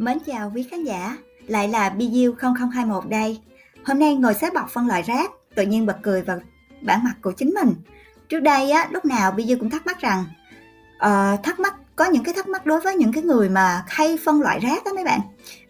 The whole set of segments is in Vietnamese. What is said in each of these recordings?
Mến chào quý khán giả, lại là BU 0021 đây. Hôm nay ngồi xếp bọc phân loại rác, tự nhiên bật cười vào bản mặt của chính mình. Trước đây á, lúc nào BU cũng thắc mắc rằng uh, thắc mắc có những cái thắc mắc đối với những cái người mà hay phân loại rác đó mấy bạn.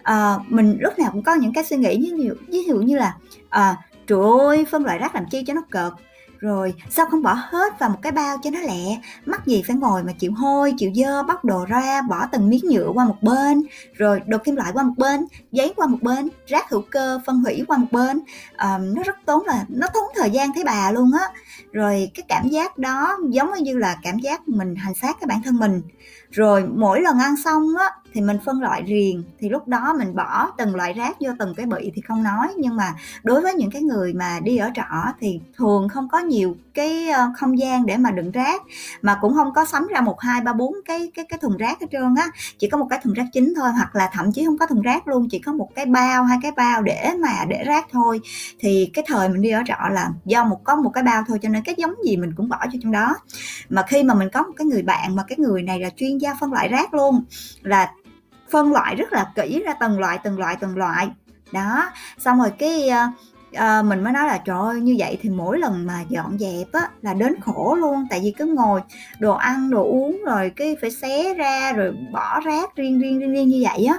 Uh, mình lúc nào cũng có những cái suy nghĩ như ví dụ như là uh, trời ơi phân loại rác làm chi cho nó cợt rồi sao không bỏ hết vào một cái bao cho nó lẹ? Mắc gì phải ngồi mà chịu hôi chịu dơ bóc đồ ra bỏ từng miếng nhựa qua một bên. Rồi đồ kim loại qua một bên giấy qua một bên rác hữu cơ phân hủy qua một bên. À, nó rất tốn là nó tốn thời gian thấy bà luôn á. Rồi cái cảm giác đó giống như là cảm giác mình hành xác cái bản thân mình rồi mỗi lần ăn xong á, thì mình phân loại riêng. Thì lúc đó mình bỏ từng loại rác vô từng cái bị thì không nói. Nhưng mà đối với những cái người mà đi ở trọ thì thường không có nhiều cái ờ, không gian để mà đựng rác. Mà cũng không có sắm ra một, hai, ba, bốn cái cái cái thùng rác hết trơn á. Chỉ có một cái thùng rác chính thôi, hoặc là thậm chí không có thùng rác luôn. Chỉ có một cái bao, hai cái bao để mà để rác thôi. Thì cái thời mình đi ở trọ là do một, có một cái bao thôi, cho nên cái giống gì mình cũng bỏ cho trong đó. Mà khi mà mình có một cái người bạn, mà cái người này là chuyên gia phân loại rác luôn. Là phân loại rất là kỹ ra từng loại từng loại từng loại. Đó xong rồi cái uh, mình mới nói là trời ơi như vậy thì mỗi lần mà dọn dẹp á là đến khổ luôn. Tại vì cứ ngồi đồ ăn đồ uống rồi cái phải xé ra rồi bỏ rác riêng riêng riêng, riêng như vậy á.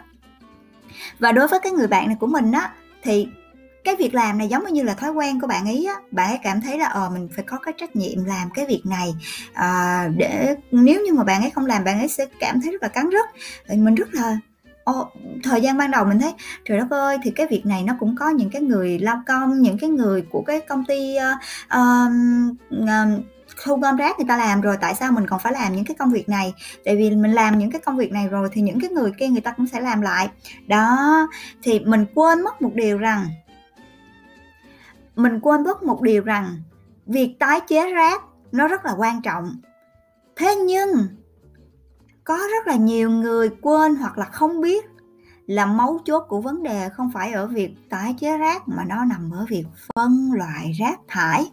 Và đối với cái người bạn này của mình á thì cái việc làm này giống như là thói quen của bạn ấy á. Bạn ấy cảm thấy là ờ mình phải có cái trách nhiệm làm cái việc này à, để nếu như mà bạn ấy không làm bạn ấy sẽ cảm thấy rất là cắn rứt. Ờ, mình rất là Ồ, thời gian ban đầu mình thấy trời đất ơi thì cái việc này nó cũng có những cái người lao công những cái người của cái công ty uh, uh, thu gom rác người ta làm rồi tại sao mình còn phải làm những cái công việc này? Tại vì mình làm những cái công việc này rồi thì những cái người kia người ta cũng sẽ làm lại. Đó thì mình quên mất một điều rằng mình quên mất một điều rằng việc tái chế rác nó rất là quan trọng. Thế nhưng, có rất là nhiều người quên hoặc là không biết là mấu chốt của vấn đề không phải ở việc tái chế rác mà nó nằm ở việc phân loại rác thải.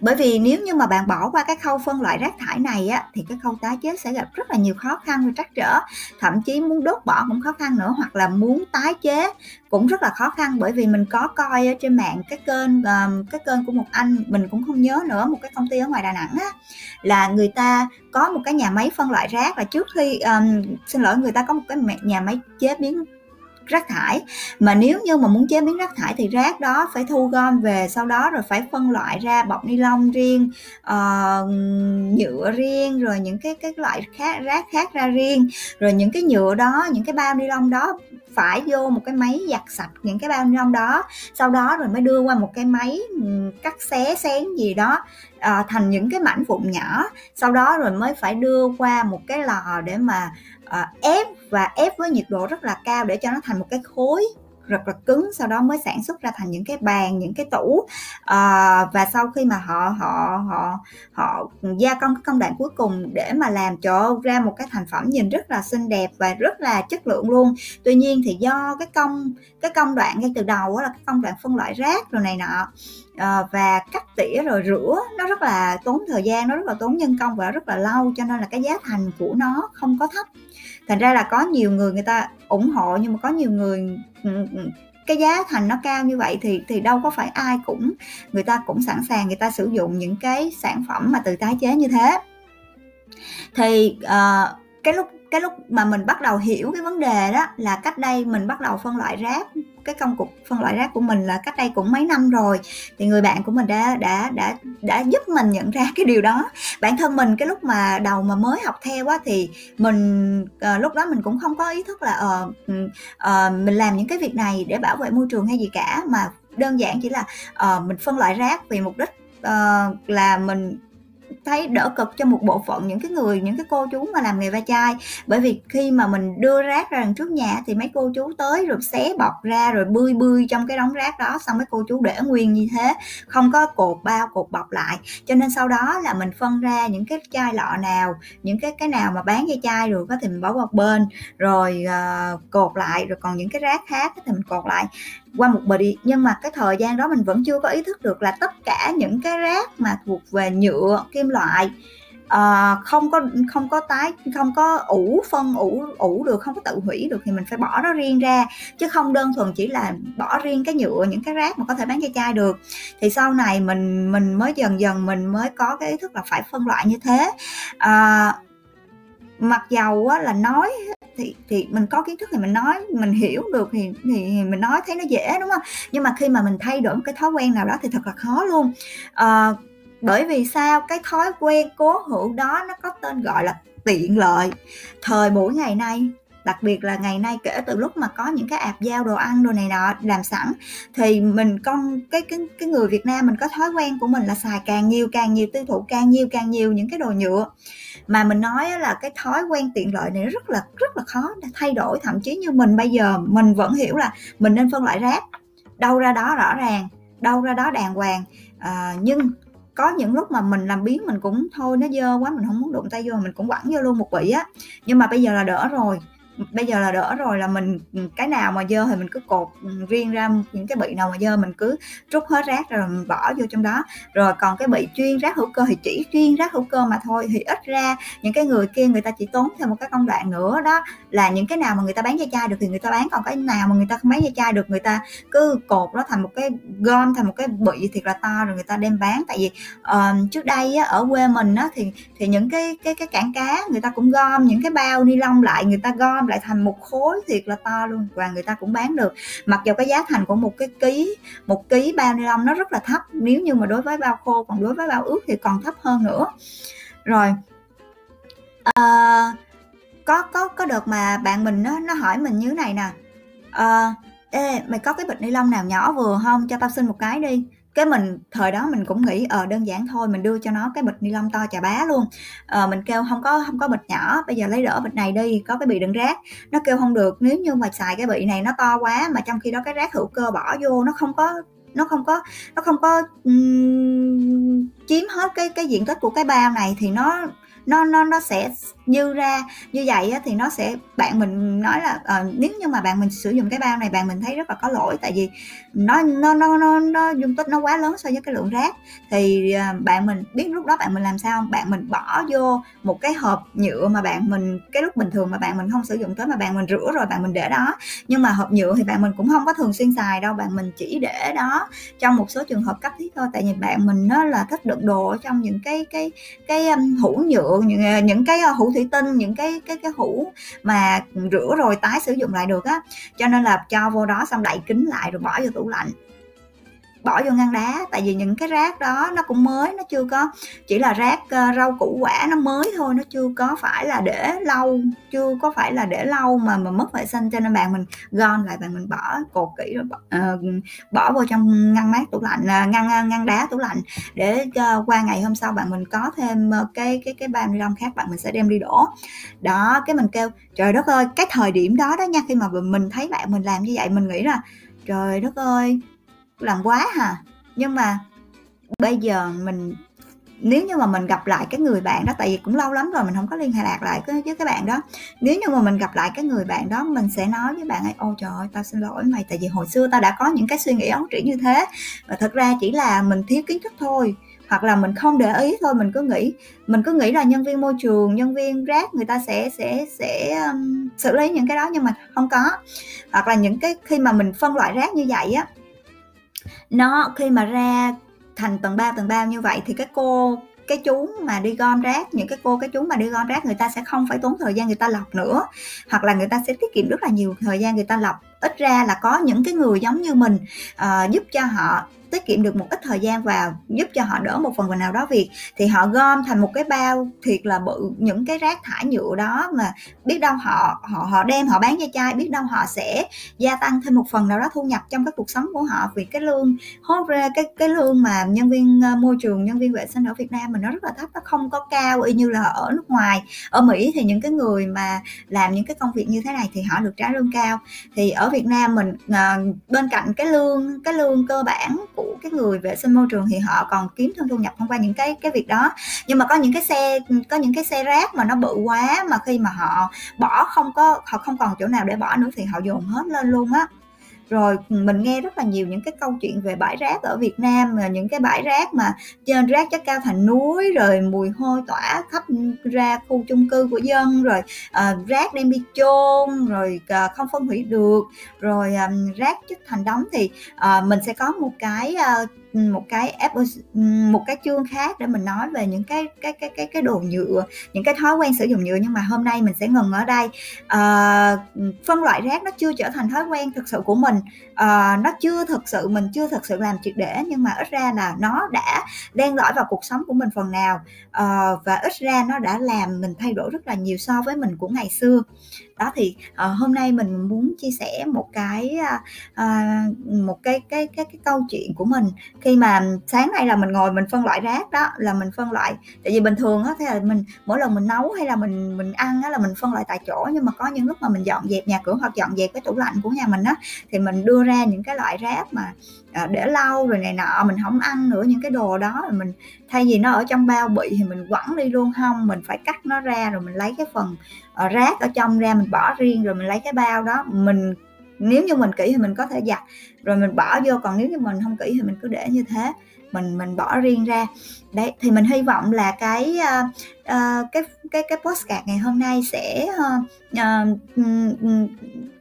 Bởi vì nếu như mà bạn bỏ qua cái khâu phân loại rác thải này á thì cái khâu tái chế sẽ gặp rất là nhiều khó khăn và trắc trở. Thậm chí muốn đốt bỏ cũng khó khăn nữa hoặc là muốn tái chế cũng rất là khó khăn bởi vì mình có coi ở trên mạng cái kênh cái kênh của một anh mình cũng không nhớ nữa một cái công ty ở ngoài Đà Nẵng á là người ta có một cái nhà máy phân loại rác và trước khi um, xin lỗi người ta có một cái nhà máy chế biến rác thải. Mà nếu như mà muốn chế biến rác thải thì rác đó phải thu gom về sau đó rồi phải phân loại ra bọc ni lông riêng uh, nhựa riêng rồi những cái cái loại khác rác khác ra riêng. Rồi những cái nhựa đó những cái bao ni lông đó phải vô một cái máy giặt sạch những cái bao ni lông đó. Sau đó rồi mới đưa qua một cái máy cắt xé xén gì đó à, thành những cái mảnh vụn nhỏ. Sau đó rồi mới phải đưa qua một cái lò để mà à, ép và ép với nhiệt độ rất là cao để cho nó thành một cái khối rất là cứng sau đó mới sản xuất ra thành những cái bàn những cái tủ. À, và sau khi mà họ họ họ họ gia công cái công đoạn cuối cùng để mà làm cho ra một cái thành phẩm nhìn rất là xinh đẹp và rất là chất lượng luôn. Tuy nhiên thì do cái công cái công đoạn ngay từ đầu đó là cái công đoạn phân loại rác rồi này nọ à, và cắt tỉa rồi rửa nó rất là tốn thời gian nó rất là tốn nhân công và rất là lâu cho nên là cái giá thành của nó không có thấp. Thành ra là có nhiều người người ta ủng hộ nhưng mà có nhiều người ừ, ừ, cái giá thành nó cao như vậy thì thì đâu có phải ai cũng người ta cũng sẵn sàng người ta sử dụng những cái sản phẩm mà từ tái chế như thế. Thì uh, cái lúc cái lúc mà mình bắt đầu hiểu cái vấn đề đó là cách đây mình bắt đầu phân loại rác cái công cụ phân loại rác của mình là cách đây cũng mấy năm rồi. Thì người bạn của mình đã đã đã đã giúp mình nhận ra cái điều đó. Bản thân mình cái lúc mà đầu mà mới học theo á thì mình à, lúc đó mình cũng không có ý thức là à, à, mình làm những cái việc này để bảo vệ môi trường hay gì cả. Mà đơn giản chỉ là à, mình phân loại rác vì mục đích uh, là mình thấy đỡ cực cho một bộ phận những cái người những cái cô chú mà làm nghề va chai. Bởi vì khi mà mình đưa rác ra đằng trước nhà thì mấy cô chú tới rồi xé bọc ra rồi bươi bươi trong cái đống rác đó xong mấy cô chú để nguyên như thế không có cột bao cột bọc lại. Cho nên sau đó là mình phân ra những cái chai lọ nào những cái cái nào mà bán dây chai rồi có thì mình bỏ vào bên rồi uh, cột lại rồi còn những cái rác khác thì mình cột lại qua một body nhưng mà cái thời gian đó mình vẫn chưa có ý thức được là tất cả những cái rác mà thuộc về nhựa kim loại uh, không có không có tái không có ủ phân ủ ủ được không có tự hủy được thì mình phải bỏ nó riêng ra. Chứ không đơn thuần chỉ là bỏ riêng cái nhựa những cái rác mà có thể bán cho chai được. Thì sau này mình mình mới dần dần mình mới có cái ý thức là phải phân loại như thế. Uh, mặc dầu á, là nói thì thì mình có kiến thức thì mình nói mình hiểu được thì thì mình nói thấy nó dễ đúng không? Nhưng mà khi mà mình thay đổi một cái thói quen nào đó thì thật là khó luôn. À, bởi vì sao? Cái thói quen cố hữu đó nó có tên gọi là tiện lợi. Thời buổi ngày nay đặc biệt là ngày nay kể từ lúc mà có những cái ạp giao đồ ăn đồ này nọ làm sẵn thì mình con cái cái cái người Việt Nam mình có thói quen của mình là xài càng nhiều càng nhiều tiêu thụ càng nhiều càng nhiều những cái đồ nhựa. Mà mình nói là cái thói quen tiện lợi này rất là rất là khó để thay đổi. Thậm chí như mình bây giờ mình vẫn hiểu là mình nên phân loại rác. Đâu ra đó rõ ràng đâu ra đó đàng hoàng. À, nhưng có những lúc mà mình làm biến mình cũng thôi nó dơ quá mình không muốn đụng tay vô mình cũng quẳng vô luôn một bị á. Nhưng mà bây giờ là đỡ rồi bây giờ là đỡ rồi là mình ừ, cái nào mà dơ thì mình cứ cột ừ, riêng ra những cái bị nào mà dơ mình cứ trút hết rác rồi mình bỏ vô trong đó. Rồi còn cái bị chuyên rác hữu cơ thì chỉ chuyên rác hữu cơ mà thôi thì ít ra những cái người kia người ta chỉ tốn thêm một cái công đoạn nữa đó. Là những cái nào mà người ta bán cho chai được thì người ta bán còn cái nào mà người ta không bán cho chai được người ta cứ cột nó thành một cái gom thành một cái bị thiệt là to rồi người ta đem bán. Tại vì uh, trước đây á, ở quê mình á, thì thì những cái cái cái cảng cá người ta cũng gom những cái bao ni lông lại người ta gom lại thành một khối thiệt là to luôn và người ta cũng bán được. Mặc dù cái giá thành của một cái ký một ký bao ni lông nó rất là thấp nếu như mà đối với bao khô còn đối với bao ướt thì còn thấp hơn nữa. Rồi à, có có có đợt mà bạn mình nó nó hỏi mình như này nè. À, ê mày có cái bịch ni lông nào nhỏ vừa không? Cho tao xin một cái đi cái mình thời đó mình cũng nghĩ ờ đơn giản thôi mình đưa cho nó cái bịch ni lông to chà bá luôn. Ờ, mình kêu không có không có bịch nhỏ bây giờ lấy đỡ bịch này đi có cái bị đựng rác. Nó kêu không được nếu như mà xài cái bị này nó to quá mà trong khi đó cái rác hữu cơ bỏ vô nó không có nó không có nó không có um, chiếm hết cái cái diện tích của cái bao này thì nó nó nó nó sẽ như ra như vậy á, thì nó sẽ bạn mình nói là à, nếu như mà bạn mình sử dụng cái bao này bạn mình thấy rất là có lỗi tại vì nó nó nó nó, nó dung tích nó quá lớn so với cái lượng rác thì à, bạn mình biết lúc đó bạn mình làm sao không? bạn mình bỏ vô một cái hộp nhựa mà bạn mình cái lúc bình thường mà bạn mình không sử dụng tới mà bạn mình rửa rồi bạn mình để đó nhưng mà hộp nhựa thì bạn mình cũng không có thường xuyên xài đâu bạn mình chỉ để đó trong một số trường hợp cấp thiết thôi tại vì bạn mình nó là thích đựng đồ ở trong những cái cái cái um, hũ nhựa những, à, những cái à, hũ thủy tinh những cái cái cái hũ mà rửa rồi tái sử dụng lại được á. Cho nên là cho vô đó xong đậy kính lại rồi bỏ vô tủ lạnh bỏ vô ngăn đá tại vì những cái rác đó nó cũng mới nó chưa có chỉ là rác uh, rau củ quả nó mới thôi nó chưa có phải là để lâu chưa có phải là để lâu mà mà mất vệ sinh cho nên bạn mình gom lại bạn mình bỏ cột kỹ rồi bỏ, uh, bỏ vô trong ngăn mát tủ lạnh uh, ngăn ngăn đá tủ lạnh để uh, qua ngày hôm sau bạn mình có thêm uh, cái cái cái bao ni lông khác bạn mình sẽ đem đi đổ. Đó cái mình kêu trời đất ơi cái thời điểm đó đó nha khi mà mình thấy bạn mình làm như vậy mình nghĩ là trời đất ơi làm quá hà nhưng mà bây giờ mình nếu như mà mình gặp lại cái người bạn đó tại vì cũng lâu lắm rồi mình không có liên hệ lạc lại với cái bạn đó. Nếu như mà mình gặp lại cái người bạn đó mình sẽ nói với bạn ấy ôi trời ơi tao xin lỗi mày tại vì hồi xưa tao đã có những cái suy nghĩ ấu trĩ như thế. Và thật ra chỉ là mình thiếu kiến thức thôi hoặc là mình không để ý thôi mình cứ nghĩ mình cứ nghĩ là nhân viên môi trường nhân viên rác người ta sẽ sẽ sẽ um, xử lý những cái đó nhưng mà không có. Hoặc là những cái khi mà mình phân loại rác như vậy á nó khi mà ra thành tầng 3 tầng 3 như vậy thì cái cô cái chú mà đi gom rác những cái cô cái chú mà đi gom rác người ta sẽ không phải tốn thời gian người ta lọc nữa. Hoặc là người ta sẽ tiết kiệm rất là nhiều thời gian người ta lọc. Ít ra là có những cái người giống như mình uh, giúp cho họ tiết kiệm được một ít thời gian vào, giúp cho họ đỡ một phần nào đó việc. Thì họ gom thành một cái bao thiệt là bự, những cái rác thải nhựa đó mà biết đâu họ họ họ đem, họ bán cho chai, biết đâu họ sẽ gia tăng thêm một phần nào đó thu nhập trong cái cuộc sống của họ. Vì cái lương, hốt ra cái cái lương mà nhân viên ờ, môi trường, nhân viên vệ sinh ở Việt Nam mình nó rất là thấp, nó không có cao. Y như là ở nước ngoài, ở Mỹ thì những cái người mà làm những cái công việc như thế này thì họ được trả lương cao. Thì ở Việt Nam mình ờ, bên cạnh cái lương cái lương cơ bản của cái người vệ sinh môi trường thì họ còn kiếm thêm thu nhập thông qua những cái cái việc đó. Nhưng mà có những cái xe, có những cái xe rác mà nó bự quá mà khi mà họ bỏ không có, họ không còn chỗ nào để bỏ nữa thì họ dồn hết lên luôn á rồi mình nghe rất là nhiều những cái câu chuyện về bãi rác ở Việt Nam là những cái bãi rác mà trên rác chất cao thành núi rồi mùi hôi tỏa khắp ra khu chung cư của dân rồi à, rác đem đi chôn rồi à, không phân hủy được. Rồi à, rác chất thành đống thì à, mình sẽ có một cái à, một cái một cái chương khác để mình nói về những cái cái cái cái cái đồ nhựa những cái thói quen sử dụng nhựa. Nhưng mà hôm nay mình sẽ ngừng ở đây. À, phân loại rác nó chưa trở thành thói quen thực sự của mình. À, nó chưa thực sự mình chưa thực sự làm triệt để nhưng mà ít ra là nó đã đen lõi vào cuộc sống của mình phần nào. À, và ít ra nó đã làm mình thay đổi rất là nhiều so với mình của ngày xưa đó thì uh, hôm nay mình muốn chia sẻ một cái uh, một cái cái cái cái câu chuyện của mình. Khi mà sáng nay là mình ngồi mình phân loại rác đó là mình phân loại tại vì bình thường á thế là mình mỗi lần mình nấu hay là mình mình ăn á là mình phân loại tại chỗ nhưng mà có những lúc mà mình dọn dẹp nhà cửa hoặc dọn dẹp cái tủ lạnh của nhà mình á thì mình đưa ra những cái loại rác mà à, để lâu rồi này nọ mình không ăn nữa những cái đồ đó là mình thay vì nó ở trong bao bị thì mình quẳng đi luôn. Không mình phải cắt nó ra rồi mình lấy cái phần Ờ, rác ở trong ra mình bỏ riêng rồi mình lấy cái bao đó. Mình, nếu như mình kỹ thì mình có thể giặt. Rồi mình bỏ vô, còn nếu như mình không kỹ thì mình cứ để như thế mình mình bỏ riêng ra. Đấy thì mình hy vọng là cái uh, uh, cái cái cái postcard ngày hôm nay sẽ uh, uh,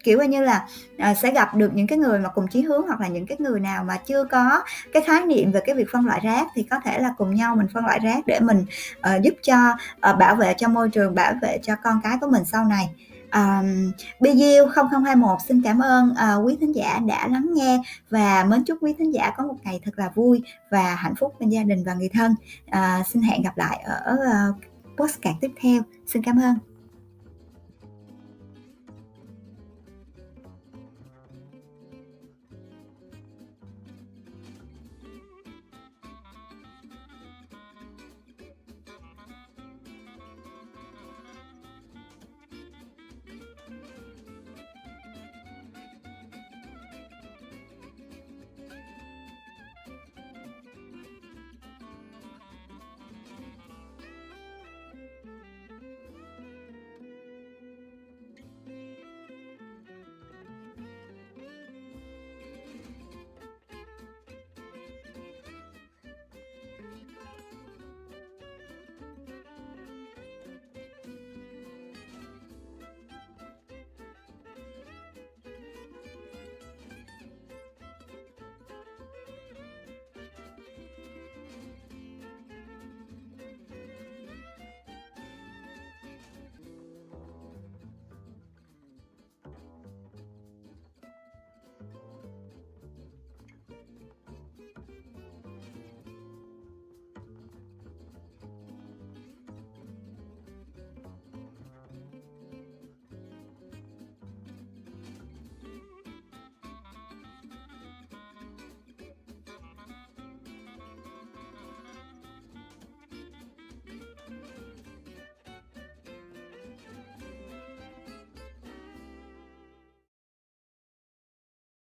kiểu như là uh, sẽ gặp được những cái người mà cùng chí hướng hoặc là những cái người nào mà chưa có cái khái niệm về cái việc phân loại rác thì có thể là cùng nhau mình phân loại rác để mình uh, giúp cho uh, bảo vệ cho môi trường bảo vệ cho con cái của mình sau này. Um, BGU 0021 xin cảm ơn uh, quý thính giả đã lắng nghe và mến chúc quý thính giả có một ngày thật là vui và hạnh phúc bên gia đình và người thân. Uh, xin hẹn gặp lại ở ờ, uh, postcard tiếp theo. Xin cảm ơn.